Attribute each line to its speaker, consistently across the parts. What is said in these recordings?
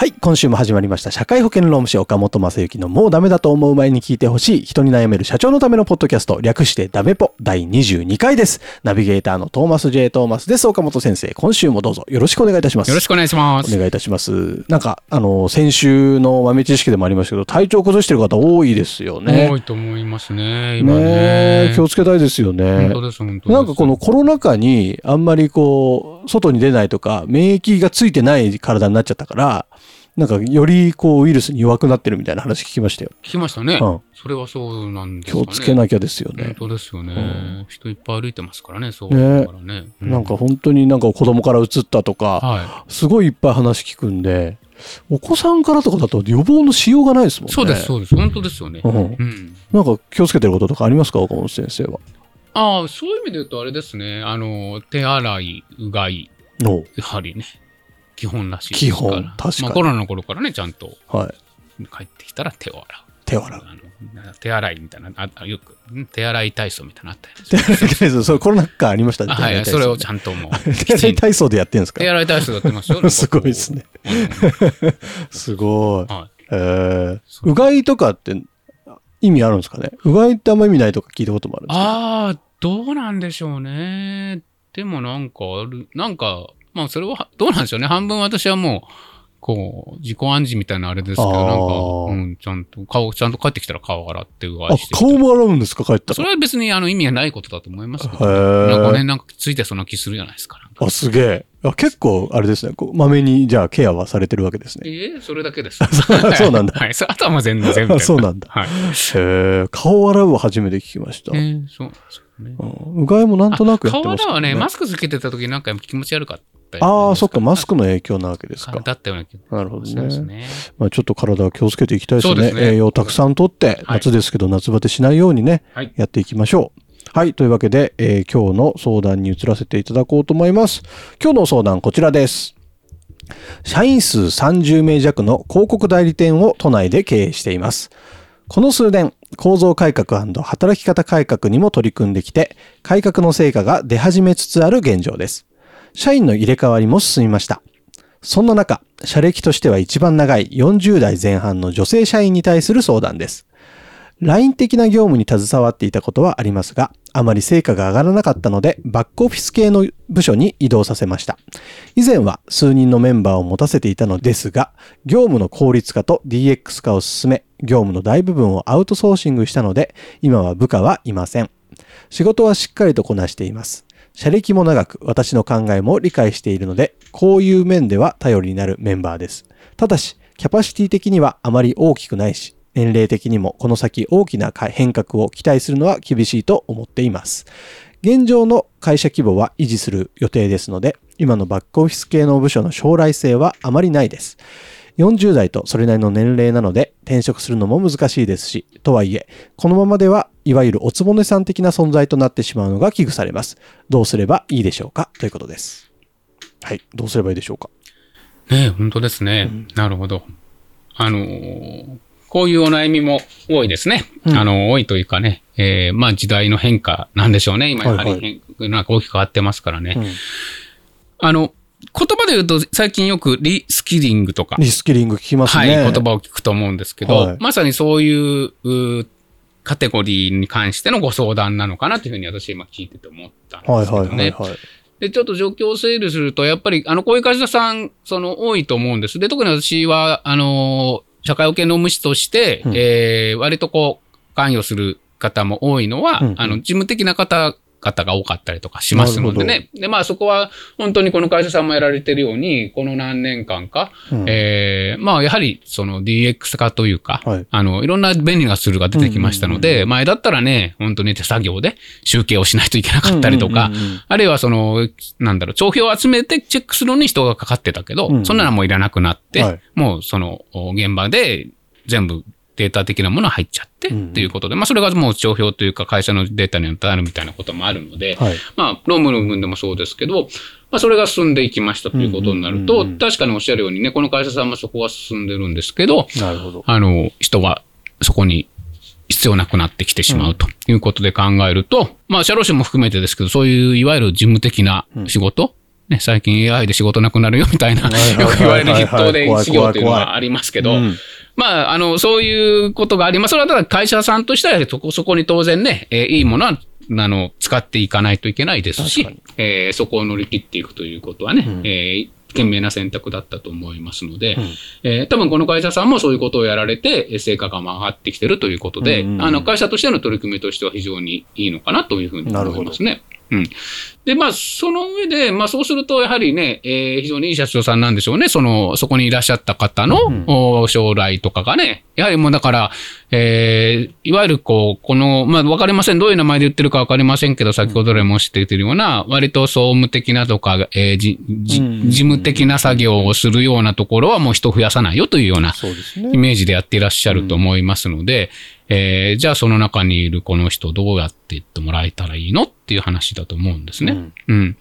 Speaker 1: はい、今週も始まりました。社会保険労務士岡本正幸のもうダメだと思う前に聞いてほしい人に悩める社長のためのポッドキャスト、略してダメポ第22回です。ナビゲーターのトーマス J. トーマスです。岡本先生、今週もどうぞよろしくお願いいたします。
Speaker 2: よろしくお願いします。
Speaker 1: お願いいたします。なんか、あの、先週の豆知識でもありましたけど、体調崩してる方多いですよね。
Speaker 2: 多いと思いますね、今
Speaker 1: ね
Speaker 2: ね。
Speaker 1: え気をつけたいですよね。
Speaker 2: 本当です、本当です。
Speaker 1: なんかこのコロナ禍にあんまりこう、外に出ないとか、免疫がついてない体になっちゃったから、なんかよりこうウイルスに弱くなってるみたいな話聞きましたよ。
Speaker 2: 聞きましたね。
Speaker 1: うん
Speaker 2: それはそうなんですね。
Speaker 1: をつけなきゃですよね
Speaker 2: 本。当ですよね、
Speaker 1: うん
Speaker 2: 人いっぱい歩いてますからね、そう
Speaker 1: ね
Speaker 2: だからね。う
Speaker 1: なんか本当になんか子供から移ったとか、
Speaker 2: は
Speaker 1: すごいいっぱい話聞くんで、お子さんからとかだと予防のしようがないですもん
Speaker 2: い。
Speaker 1: ね。
Speaker 2: そうです、そうです。本当ですよね。
Speaker 1: うん
Speaker 2: うん。
Speaker 1: なんか気をつけてることとかありますか岡本先生は？
Speaker 2: ああ、そういう意味で言うとあれですね。あの、手洗い、うがい、
Speaker 1: の
Speaker 2: やはりね、基本らしい。
Speaker 1: 基本確かに
Speaker 2: まあコロナの頃からね、ちゃんと
Speaker 1: はい。
Speaker 2: 帰ってきたら手を洗う。
Speaker 1: 手を洗う。
Speaker 2: あの手洗いみたいな、ああよく、ん？手洗い体操みたいなのあった
Speaker 1: 手洗い体操、それコロナ禍ありましたね。
Speaker 2: あはい、それをちゃんともう、
Speaker 1: 手洗い体操でやってるんですか？
Speaker 2: 手洗い体操やってますよ。
Speaker 1: すごいですね。
Speaker 2: うん。
Speaker 1: すごい。
Speaker 2: はい。
Speaker 1: えー、
Speaker 2: そう
Speaker 1: うがいとかって意味あるんですかね？うがいってあんま意味ないとか聞いたこともあるんですけど
Speaker 2: ああ、どうなんでしょうね。でもなんかある、なんか、まあそれは、どうなんでしょうね。半分私はもう、こう、自己暗示みたいなあれですけど、
Speaker 1: あ
Speaker 2: なん
Speaker 1: ー
Speaker 2: か、うん、ちゃんと、顔、ちゃんと帰ってきたら顔洗ってうが
Speaker 1: あ
Speaker 2: いして。
Speaker 1: 顔も洗うんですか帰ったら？
Speaker 2: それは別にあの意味がないことだと思いますけど、
Speaker 1: へー
Speaker 2: なんかね、なんかついてその気するじゃないですか。か
Speaker 1: あすげえあ結構あれですねこうまめにじゃあケアはされてるわけですね
Speaker 2: ええそれだけです。
Speaker 1: そうなんだ
Speaker 2: はい。そあとはもう全然全部。
Speaker 1: あ そうなんだ
Speaker 2: はい。
Speaker 1: へえ顔洗うは初めて聞きました、
Speaker 2: えーそうなんですよね。
Speaker 1: うんうがいもなんとなくやってますけど、
Speaker 2: 顔洗はね、マスクつけてた時なんか気持ち悪かったり。
Speaker 1: ああそっかマスクの影響なわけですか。
Speaker 2: だったような気が
Speaker 1: なるほどね。
Speaker 2: ね。
Speaker 1: まあ、ちょっと体は気をつけていきたいですね。栄養たくさんとって、
Speaker 2: はい。
Speaker 1: 夏ですけど夏バテしないようにね、
Speaker 2: はい。
Speaker 1: やっていきましょう。はい。というわけで、えー今日の相談に移らせていただこうと思います。今日の相談こちらです。社員数30名弱の広告代理店を都内で経営しています。この数年構造改革働き方改革にも取り組んできて改革の成果が出始めつつある現状です社員の入れ替わりも進みましたそんな中、社歴としては一番長い40代前半の女性社員に対する相談です。LINE 的な業務に携わっていたことはありますが、あまり成果が上がらなかったので、バックオフィス系の部署に移動させました。以前は数人のメンバーを持たせていたのですが、業務の効率化と DX 化を進め、業務の大部分をアウトソーシングしたので、今は部下はいません。仕事はしっかりとこなしています。社歴も長く私の考えも理解しているので、こういう面では頼りになるメンバーです。ただし、キャパシティ的にはあまり大きくないし、年齢的にもこの先大きな変革を期待するのは厳しいと思っています。現状の会社規模は維持する予定ですので、今のバックオフィス系の部署の将来性はあまりないです。40代とそれなりの年齢なので転職するのも難しいですし、とはいえ、このままではいわゆるおつぼねさん的な存在となってしまうのが危惧されます。どうすればいいでしょうか？ということです。はい。どうすればいいでしょうか？
Speaker 2: ねえ本当ですね。なるほど。あのーこういうお悩みも多いですね。
Speaker 1: うん
Speaker 2: あの、多いというかね、えーまあ時代の変化なんでしょうね。今やは
Speaker 1: はいはい
Speaker 2: なんか大きく変わってますからね。
Speaker 1: うん
Speaker 2: あの、言葉で言うと最近よくリスキリングとか、
Speaker 1: リスキリング聞きます
Speaker 2: はい、
Speaker 1: ね。
Speaker 2: 言葉を聞くと思うんですけど、
Speaker 1: はい
Speaker 2: まさにそういうカテゴリーに関してのご相談なのかなというふうに私今聞いてて思ったんで
Speaker 1: はい
Speaker 2: すけどね。
Speaker 1: はいはいはい。
Speaker 2: で、ちょっと状況を整理すると、やっぱり、あの、こういう会社さん、その、多いと思うんです。で、特に私は、あの、社会保険労務士として、
Speaker 1: うん
Speaker 2: えー割とこう、関与する方も多いのは、
Speaker 1: うんうん
Speaker 2: あの、事務的な方方が多かったりとかしますので
Speaker 1: な
Speaker 2: ね。で、まあそこは本当にこの会社さんもやられてるように、この何年間か、
Speaker 1: うん。
Speaker 2: えーまあやはりその DX 化というか、
Speaker 1: はい。
Speaker 2: あの、いろんな便利なツールが出てきましたので、前だったらね、本当に手作業で集計をしないといけなかったりとか、あるいはその、なんだろう、帳票を集めてチェックするのに人がかかってたけど、
Speaker 1: うんうん
Speaker 2: そんなのはもういらなくなって、
Speaker 1: はい。
Speaker 2: もうその、お現場で全部データ的なものが入っちゃって、
Speaker 1: うんうん
Speaker 2: っていうことで、まあそれがもう帳票というか会社のデータになるみたいなこともあるので、
Speaker 1: はい。
Speaker 2: まあ、ロームの部分でもそうですけど、まあ、それが進んでいきましたということになると
Speaker 1: うんうんうんうん、
Speaker 2: 確かにおっしゃるようにね、この会社さんもそこは進んでるんですけど、
Speaker 1: なるほど。
Speaker 2: あの、人がそこに必要なくなってきてしまうということで考えると、まあ、社労士も含めてですけど、そういういわゆる事務的な仕事、ね、最近 AI で仕事なくなるよみたいな、よく言われる筆頭で事業というのはありますけど、
Speaker 1: うん。
Speaker 2: まあ、あの、そういうことがあります。それはただ会社さんとしては、そこ、そこに当然ね、えーいいものは、あの、使っていかないといけないですしえーそこを乗り切っていくということはね、
Speaker 1: うん。
Speaker 2: えー賢明な選択だったと思いますので、
Speaker 1: うん。
Speaker 2: えー多分この会社さんもそういうことをやられて、えー成果が上がってきてるということで、
Speaker 1: うんうんうん。
Speaker 2: あの、会社としての取り組みとしては非常にいいのかなというふうに思いますね。うん。で、まあ、その上で、まあ、そうすると、やはりね、えー非常にいい社長さんなんでしょうね。その、そこにいらっしゃった方の、
Speaker 1: うん
Speaker 2: お将来とかがね、やはりもうだから、えーいわゆるこう、この、まあ、わかりません。どういう名前で言ってるかわかりませんけど、先ほどでも知っているような、割と総務的なとか、えーじ、じ
Speaker 1: うん
Speaker 2: 事務的な作業をするようなところはもう人増やさないよというようなイ
Speaker 1: ね。
Speaker 2: メージでやっていらっしゃると思いますので、えーじゃあその中にいるこの人どうやって言ってもらえたらいいのっていう話だと思うんですね。
Speaker 1: うん
Speaker 2: うん。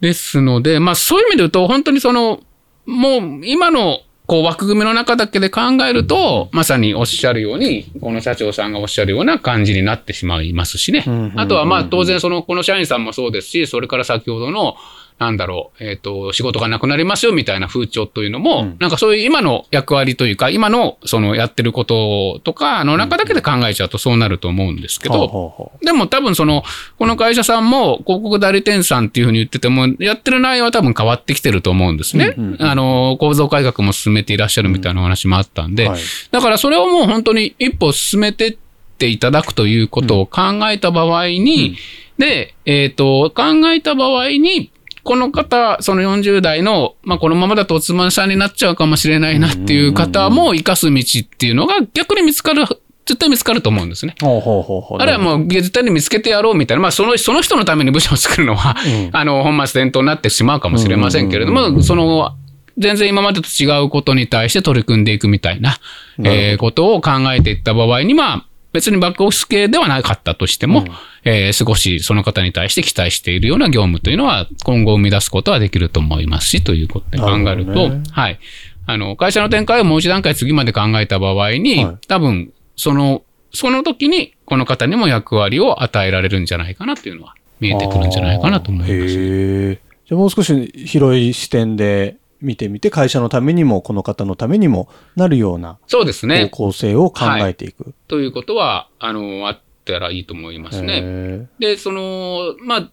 Speaker 2: ですので、まあそういう意味で言うと、本当にその、もう今のこう枠組みの中だけで考えると、まさにおっしゃるように、この社長さんがおっしゃるような感じになってしまいますしねあとはまあ当然その、この社員さんもそうですし、それから先ほどの、なんだろう、えっ、と、仕事がなくなりますよみたいな風潮というのも、
Speaker 1: うん。
Speaker 2: なんかそういう今の役割というか、今のそのやってることとかの中だけで考えちゃうとそうなると思うんですけど、でも多分その、この会社さんも広告代理店さんっていうふうに言ってても、やってる内容は多分変わってきてると思うんですね。
Speaker 1: うんうんうん。
Speaker 2: あの、構造改革も進めていらっしゃるみたいなお話もあったんで、
Speaker 1: うはい。
Speaker 2: だからそれをもう本当に一歩進めてっていただくということを考えた場合に、で、えっ、と、考えた場合に、この方、その40代の、まあ、このままだとおつまんさんになっちゃうかもしれないなっていう方も生かす道っていうのが逆に見つかる、絶対見つかると思うんですね。
Speaker 1: ほうほうほうほう。
Speaker 2: あるいはもう絶対に見つけてやろうみたいな、まあそのその人のために部署を作るのは、
Speaker 1: うん
Speaker 2: あの、本末転倒になってしまうかもしれませんけれども、その、全然今までと違うことに対して取り組んでいくみたいな、えーことを考えていった場合に、まあ、別にバックオフィス系ではなかったとしても、
Speaker 1: うん
Speaker 2: えー少しその方に対して期待しているような業務というのは、今後生み出すことはできると思いますし、ということで考えると、
Speaker 1: なるね
Speaker 2: はい。あの、会社の展開をもう一段階次まで考えた場合に、
Speaker 1: はい
Speaker 2: 多分、その、その時に、この方にも役割を与えられるんじゃないかなっていうのは見えてくるんじゃないかなと思います。
Speaker 1: じゃあもう少し広い視点で見てみて、会社のためにも、この方のためにもなるような
Speaker 2: そうですね
Speaker 1: 方。向性を考えていく。
Speaker 2: ということは、あの、あったらいいと思いますね。
Speaker 1: へ
Speaker 2: で、その、まあ、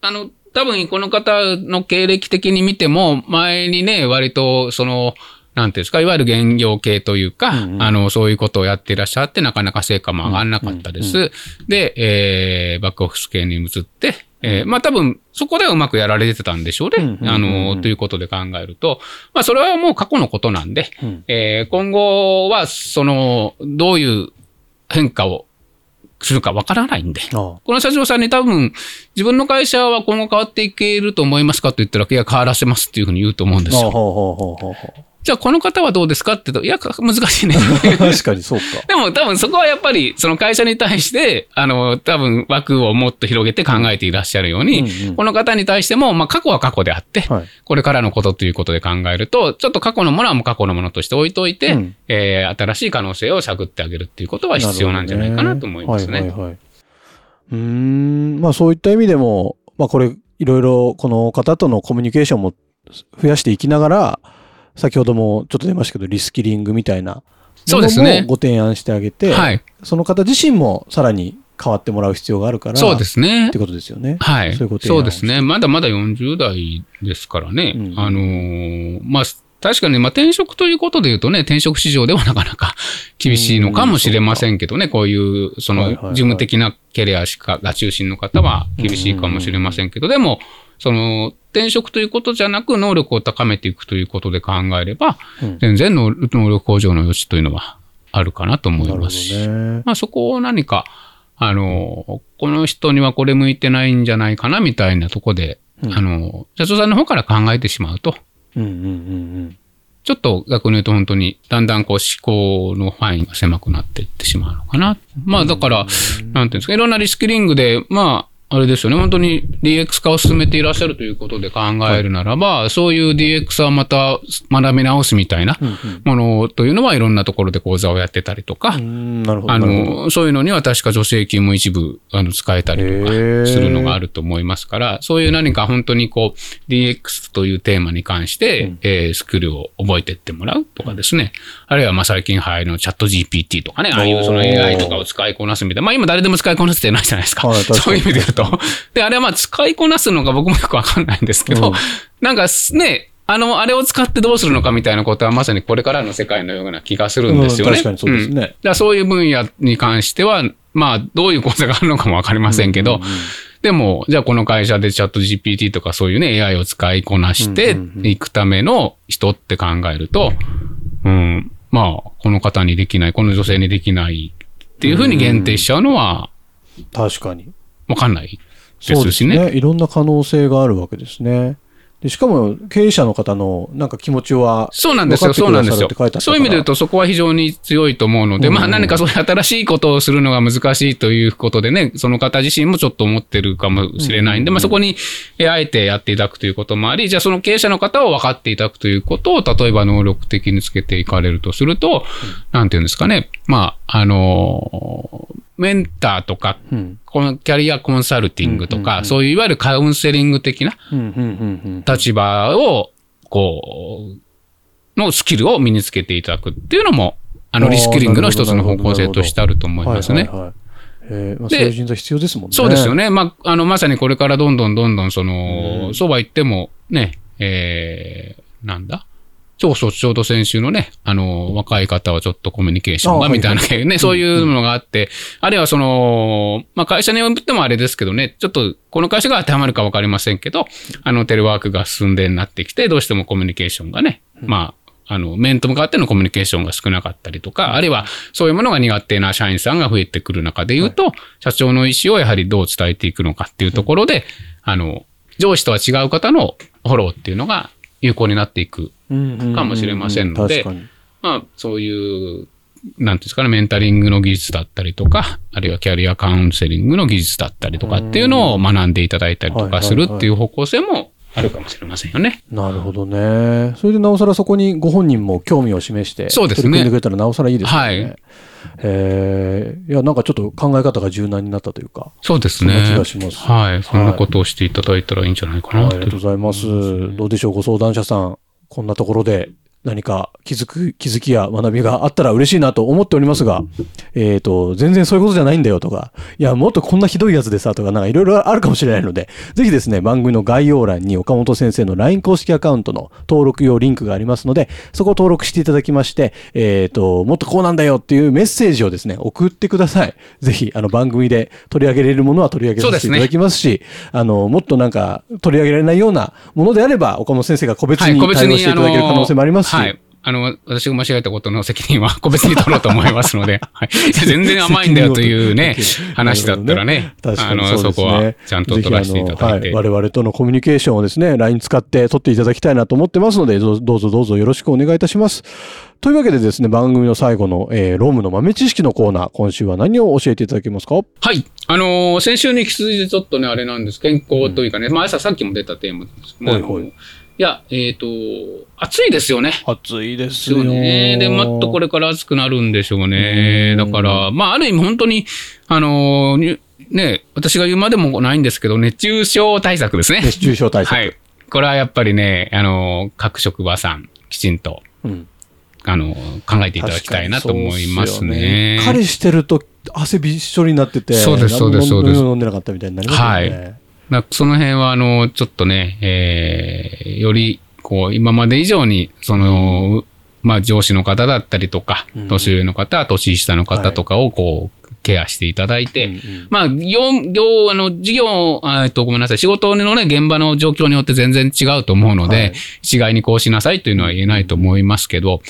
Speaker 2: あの、多分この方の経歴的に見ても、前にね、割と、その、なんていうんですか、いわゆる現業系というか、
Speaker 1: うんうん
Speaker 2: あの、そういうことをやっていらっしゃって、なかなか成果も上がらなかったです。
Speaker 1: うん
Speaker 2: で、えー、バックオフィス系に移って、えーまあ多分、そこではうまくやられてたんでしょうね。あの、ということで考えると、まあそれはもう過去のことなんで、
Speaker 1: うん
Speaker 2: えー今後は、その、どういう変化をするかわからないんで、
Speaker 1: あ
Speaker 2: この社長さんに多分、自分の会社は今後変わっていけると思いますかと言ったら、いや、変わらせますっていうふうに言うと思うんです
Speaker 1: あ。
Speaker 2: よ。じゃあ、この方はどうですかって言うと、いや、か難しいね。
Speaker 1: 確かにそうか。
Speaker 2: でも、多分そこはやっぱり、その会社に対して、あの、多分枠をもっと広げて考えていらっしゃるように、
Speaker 1: うんうん
Speaker 2: この方に対しても、まあ、過去は過去であって、
Speaker 1: はい。
Speaker 2: これからのことということで考えると、ちょっと過去のものはもう過去のものとして置いといて、
Speaker 1: うん
Speaker 2: えー新しい可能性を探ってあげるっていうことは必要なんじゃないかなと思いますね。
Speaker 1: はいはいはい。うーん、まあそういった意味でも、まあこれ、いろいろこの方とのコミュニケーションも増やしていきながら、先ほどもちょっと出ましたけど、リスキリングみたいなものもご提案してあげて、
Speaker 2: はい。
Speaker 1: その方自身もさらに変わってもらう必要があるから、
Speaker 2: そうですね
Speaker 1: って。ことですよね。
Speaker 2: はい。
Speaker 1: そういうこと
Speaker 2: そうですね。まだまだ40代ですからね。
Speaker 1: うん
Speaker 2: あのーまあ、確かに、まあ、転職ということで言うとね、転職市場ではなかなか 厳しいのかもしれませんけどね、こういう、その事務的なキャリアしか、が中心の方は厳しいかもしれませんけど、でも、その、転職ということじゃなく、能力を高めていくということで考えれば、
Speaker 1: うん。
Speaker 2: 全然能能力向上の余地というのはあるかなと思
Speaker 1: ない
Speaker 2: ますし、
Speaker 1: どね。
Speaker 2: まあ、そこを何か、あの、この人にはこれ向いてないんじゃないかなみたいなとこで、
Speaker 1: うん。
Speaker 2: あの、社長さんの方から考えてしまうと、
Speaker 1: うんうんうん
Speaker 2: ちょっと逆に言うと本当にだんだんこう思考の範囲が狭くなっていってしまうのかな。まあだから、なんていうんですか、いろんなリスキリングで、まあ、あれですよね、本当に DX 化を進めていらっしゃるということで考えるならば、そういう DX はまた学び直すみたいなものというのはいろんなところで講座をやってたりとか。あの、そういうのには確か助成金も一部あの使えたりとかするのがあると思いますから、そういう何か本当にこう DX というテーマに関して、えースキルを覚えていってもらうとかですね。あるいはまあ最近流行りのチャット GPT とかね、ああいうその AI とかを使いこなすみたいな。まあ今誰でも使いこなせてないじゃないですか。そういう意味でと。で、あれはまあ使いこなすのか僕もよくわかんないんですけど、
Speaker 1: うん。
Speaker 2: なんかね、あの、あれを使ってどうするのかみたいなことはまさにこれからの世界のような気がするんですよね。
Speaker 1: うん。確かにそうですね。
Speaker 2: ん。だそういう分野に関しては、まあ、どういう講座があるのかもわかりませんけど、でも、じゃあこの会社でチャット GPT とかそういうね、AI を使いこなして
Speaker 1: うんうんうん
Speaker 2: いくための人って考えると、うん、まあ、この方にできない、この女性にできないっていうふうに限定しちゃうのは、
Speaker 1: 確かに。
Speaker 2: わかんない
Speaker 1: そうですす
Speaker 2: でしね。
Speaker 1: ね。いろんな可能性があるわけですね。でしかも、経営者の方のなんか気持ちは、
Speaker 2: そうなんですよ、そうなんですよ。そういう意味で言うと、そこは非常に強いと思うので、
Speaker 1: うん
Speaker 2: まあ何かそういう新しいことをするのが難しいということでね、その方自身もちょっと思ってるかもしれないんで、まあそこに、えあえてやっていただくということもあり、じゃあその経営者の方を分かっていただくということを、例えば能力的につけていかれるとすると、なんていうんですかね、まあ、あのーメンターとか、
Speaker 1: うん。
Speaker 2: このキャリアコンサルティングとか、
Speaker 1: うんうんうん
Speaker 2: そういういわゆるカウンセリング的な立場を、こう、のスキルを身につけていただくっていうのも、あの、リスキリングの一つの方向性としてあると思
Speaker 1: うん。
Speaker 2: いますね。
Speaker 1: えーまあ、
Speaker 2: で
Speaker 1: そういう人材必要ですもんね。
Speaker 2: そうですよね。まあ、あの、まさにこれからどんどんどんどん、その、
Speaker 1: うん
Speaker 2: そうは言っても、ね、えー、なんだ？そうそう、ちょうど先週のね、あの、若い方はちょっとコミュニケーションが、みたいなね、そういうのがあって、あるいはその、まあ、会社によってもあれですけどね、ちょっと、この会社が当てはまるかわかりませんけど、あの、テレワークが進んでになってきて、どうしてもコミュニケーションがね、まあ、あの、面と向かってのコミュニケーションが少なかったりとか、あるいはそういうものが苦手な社員さんが増えてくる中で言うと、社長の意思をやはりどう伝えていくのかっていうところで、あの、上司とは違う方のフォローっていうのが有効になっていくかもしれませんので。まあ、そういう、なんていうんですかね、メンタリングの技術だったりとか、あるいはキャリアカウンセリングの技術だったりとかっていうのを学んでいただいたりとかするっていう方向性もあるかもしれませんよね。
Speaker 1: なるほどね。それでなおさらそこにご本人も興味を示して、
Speaker 2: そうですね
Speaker 1: 取り組んでくれたらなおさらいいですよね。
Speaker 2: はい
Speaker 1: えーいや、なんかちょっと考え方が柔軟になったというか。
Speaker 2: そうです
Speaker 1: そんな気
Speaker 2: ね
Speaker 1: がします。
Speaker 2: はい。そんなことをしていただいたらいいんじゃないか
Speaker 1: はい、
Speaker 2: なと
Speaker 1: ありがとうございます。どうでしょう、ご相談者さん。こんなところで。何か気づく、気づきや学びがあったら嬉しいなと思っておりますが、えっ、と、全然そういうことじゃないんだよとか、いや、もっとこんなひどいやつでさとか、なんかいろいろあるかもしれないので、ぜひですね、番組の概要欄に岡本先生の LINE 公式アカウントの登録用リンクがありますので、そこを登録していただきまして、えっ、と、もっとこうなんだよっていうメッセージをですね、送ってください。ぜひ、あの、番組で取り上げれるものは取り上げさせていただきますし、あの、もっとなんか取り上げられないようなものであれば、岡本先生が個別
Speaker 2: はい、
Speaker 1: に
Speaker 2: 個別に、
Speaker 1: 対応していただける可能性もありますし、
Speaker 2: はい。あの、私が間違えたことの責任は 個別に取ろうと思いますので、はい。全然甘いんだよというね話だったらね、
Speaker 1: 確か
Speaker 2: あの、
Speaker 1: にそ
Speaker 2: こは
Speaker 1: ね。
Speaker 2: ちゃんと取らせていただいて。
Speaker 1: はい、我々とのコミュニケーションをですね、LINE 使って取っていただきたいなと思ってますので、どうどうぞどうぞよろしくお願いいたします。というわけでですね、番組の最後の、えーロームの豆知識のコーナー、今週は何を教えていただけますか？
Speaker 2: はい。あのー先週に引き続いてちょっとね、あれなんです。健康というかね、まあ、朝さっきも出たテーマですけど、
Speaker 1: はいはい
Speaker 2: いや、えっ、と、暑いですよね。
Speaker 1: 暑いで
Speaker 2: ですよね。で、もっとこれから暑くなるんでしょうね。
Speaker 1: うん
Speaker 2: だから、まあ、ある意味本当に、あのーにね、私が言うまでもないんですけど、熱中症対策ですね。
Speaker 1: 熱中症対策。
Speaker 2: はい。これはやっぱりね、あのー各職場さん、きちんと、
Speaker 1: うん
Speaker 2: あのー考えていただきたいなと思いますね。
Speaker 1: 彼してると汗びっしょりになってて、
Speaker 2: そうですそうですそうです
Speaker 1: 飲んでなかったみたいになりますよね。
Speaker 2: だその辺は、あの、ちょっとね、えーより、こう、今まで以上に、その、まあ、上司の方だったりとか
Speaker 1: うん、
Speaker 2: 年上の方、年下の方とかを、こう、ケアしていただいて、まあ、業、業、あの、事業、あえっと、ごめんなさい、仕事のね、現場の状況によって全然違うと思うので、
Speaker 1: はい。
Speaker 2: 一概にこうしなさいというのは言えないと思いますけど、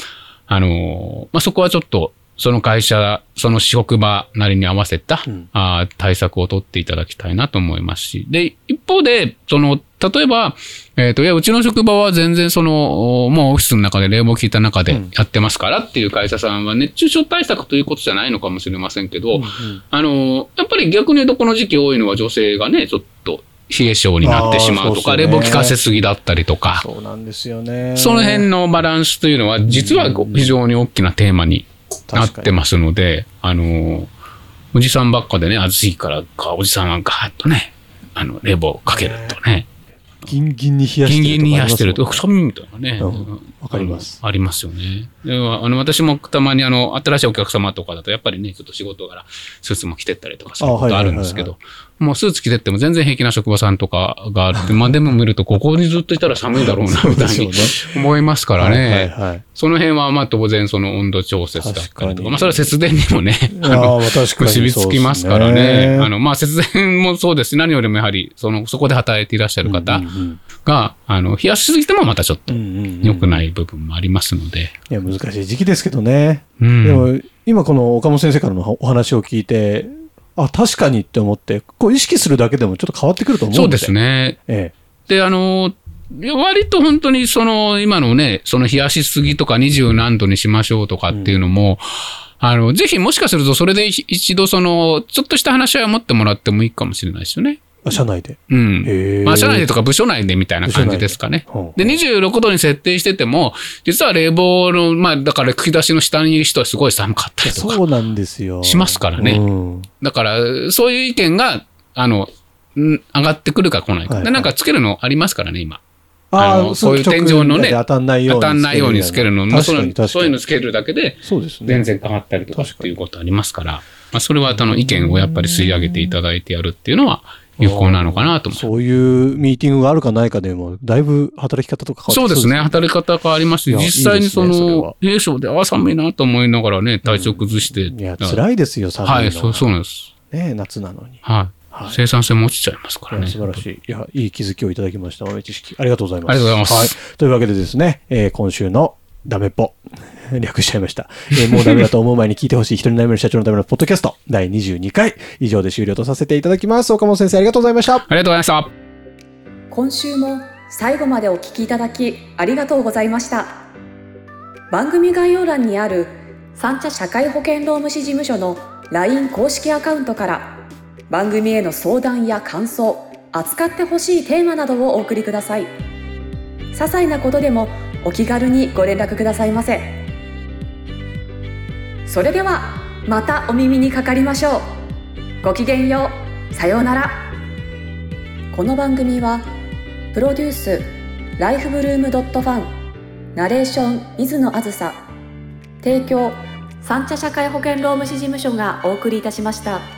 Speaker 2: あの、まあ、そこはちょっと、その会社、その職場なりに合わせた、
Speaker 1: うん。
Speaker 2: あー対策を取っていただきたいなと思いますし。で、一方で、その、例えば、えっ、と、いや、うちの職場は全然その、おもうオフィスの中で冷房効いた中で
Speaker 1: うん。
Speaker 2: やってますからっていう会社さんは熱中症対策ということじゃないのかもしれませんけど、
Speaker 1: うん
Speaker 2: あの、やっぱり逆に言うとこの時期多いのは女性がね、ちょっと冷え性になってしまうとか、冷房効かせすぎだったりとか、
Speaker 1: そうなんですよね。
Speaker 2: その辺のバランスというのは、実は
Speaker 1: うん。
Speaker 2: 非常に大きなテーマになってますので、あの、おじさんばっかでね、暑いからか、おじさんはガーッとね、あの、冷房かけるとね、
Speaker 1: ギンギンに冷やしてる
Speaker 2: ギンギンに冷やしてると、みみたいなね。
Speaker 1: うん。わかります。
Speaker 2: ありますよね。であの、私もたまにあの、新しいお客様とかだと、やっぱりね、ちょっと仕事柄、スーツも着てったりとかすることあるんですけど、もうスーツ着てっても全然平気な職場さんとかがあって、まあでも見ると、ここにずっといたら寒いだろうな、みたいに思いますから
Speaker 1: はいはい
Speaker 2: ね。
Speaker 1: はい。
Speaker 2: その辺はまあ当然その温度調節だったりとか、まあそれは節電にもね、あ
Speaker 1: あ
Speaker 2: の、結びつきますからね。あの、まあ節電もそうですし、何よりもやはり、その、そこで働いていらっしゃる方が、あの、冷やしすぎてもまたちょっと良くない部分もありますので。
Speaker 1: いや、難しい時期ですけどね。
Speaker 2: うん。
Speaker 1: でも、今この岡本先生からのお話を聞いて、あ、確かにって思って、こう意識するだけでもちょっと変わってくると思うん
Speaker 2: そうです。ね。
Speaker 1: え
Speaker 2: で、あの、割と本当にその、今のね、その冷やしすぎとか二十何度にしましょうとかっていうのも、あの、ぜひもしかするとそれで一度その、ちょっとした話し合いを持ってもらってもいいかもしれないですよね。
Speaker 1: 社内で。
Speaker 2: うん。まあ、社内でとか部署内でみたいな感じですかね。で、26度に設定してても、実は冷房の、まあ、だから吹き出しの下にいる人はすごい寒かったりとか
Speaker 1: そうなんですよ。
Speaker 2: しますからね。
Speaker 1: うん
Speaker 2: だから、そういう意見が、あの、ん上がってくるか来ないか。
Speaker 1: はいはい
Speaker 2: で、なんかつけるのありますからね、今。
Speaker 1: あ
Speaker 2: のそういう天井のね
Speaker 1: 当たんないように。
Speaker 2: 当たんないようにつけるの。まあそういうのつけるだけで、
Speaker 1: そうですね。
Speaker 2: 全然変わったりとかっていうことありますから、まあ、それはあの意見をやっぱり吸い上げていただいてやるっていうのは有効なのかなと。
Speaker 1: そういうミーティングがあるかないかでも、だいぶ働き方とか変わってき
Speaker 2: そうですね。働き方変わりますし、実際にその、冷え性で、あ、寒いなと思いながらね、体調崩して。
Speaker 1: いや、辛いですよ、寒いの
Speaker 2: はい、そう、そうなんです。
Speaker 1: ね夏なのに。
Speaker 2: はい。
Speaker 1: はい
Speaker 2: 生産性も落ちちゃいますからね。
Speaker 1: 素晴らしい。いや、いい気づきをいただきました。豆知識。ありがとうございます。
Speaker 2: ありがとうございます
Speaker 1: はい。というわけでですね、えー今週のダメっぽ。略しちゃいました。えーもうダメだと思う前に聞いてほしい一人悩める社長のためのポッドキャスト第22回以上で終了とさせていただきます。岡本先生ありがとうございました。
Speaker 2: ありがとうございました。
Speaker 3: 今週も最後までお聞きいただきありがとうございました番組概要欄にある三茶社会保険労務士事務所の LINE 公式アカウントから番組への相談や感想扱ってほしいテーマなどをお送りください些細なことでもお気軽にご連絡くださいませ。それではまたお耳にかかりましょう。ごきげんよう。さようなら。この番組はプロデュースライフブルームドットファンナレーション水野あずさ提供三茶社会保険労務士事務所がお送りいたしました。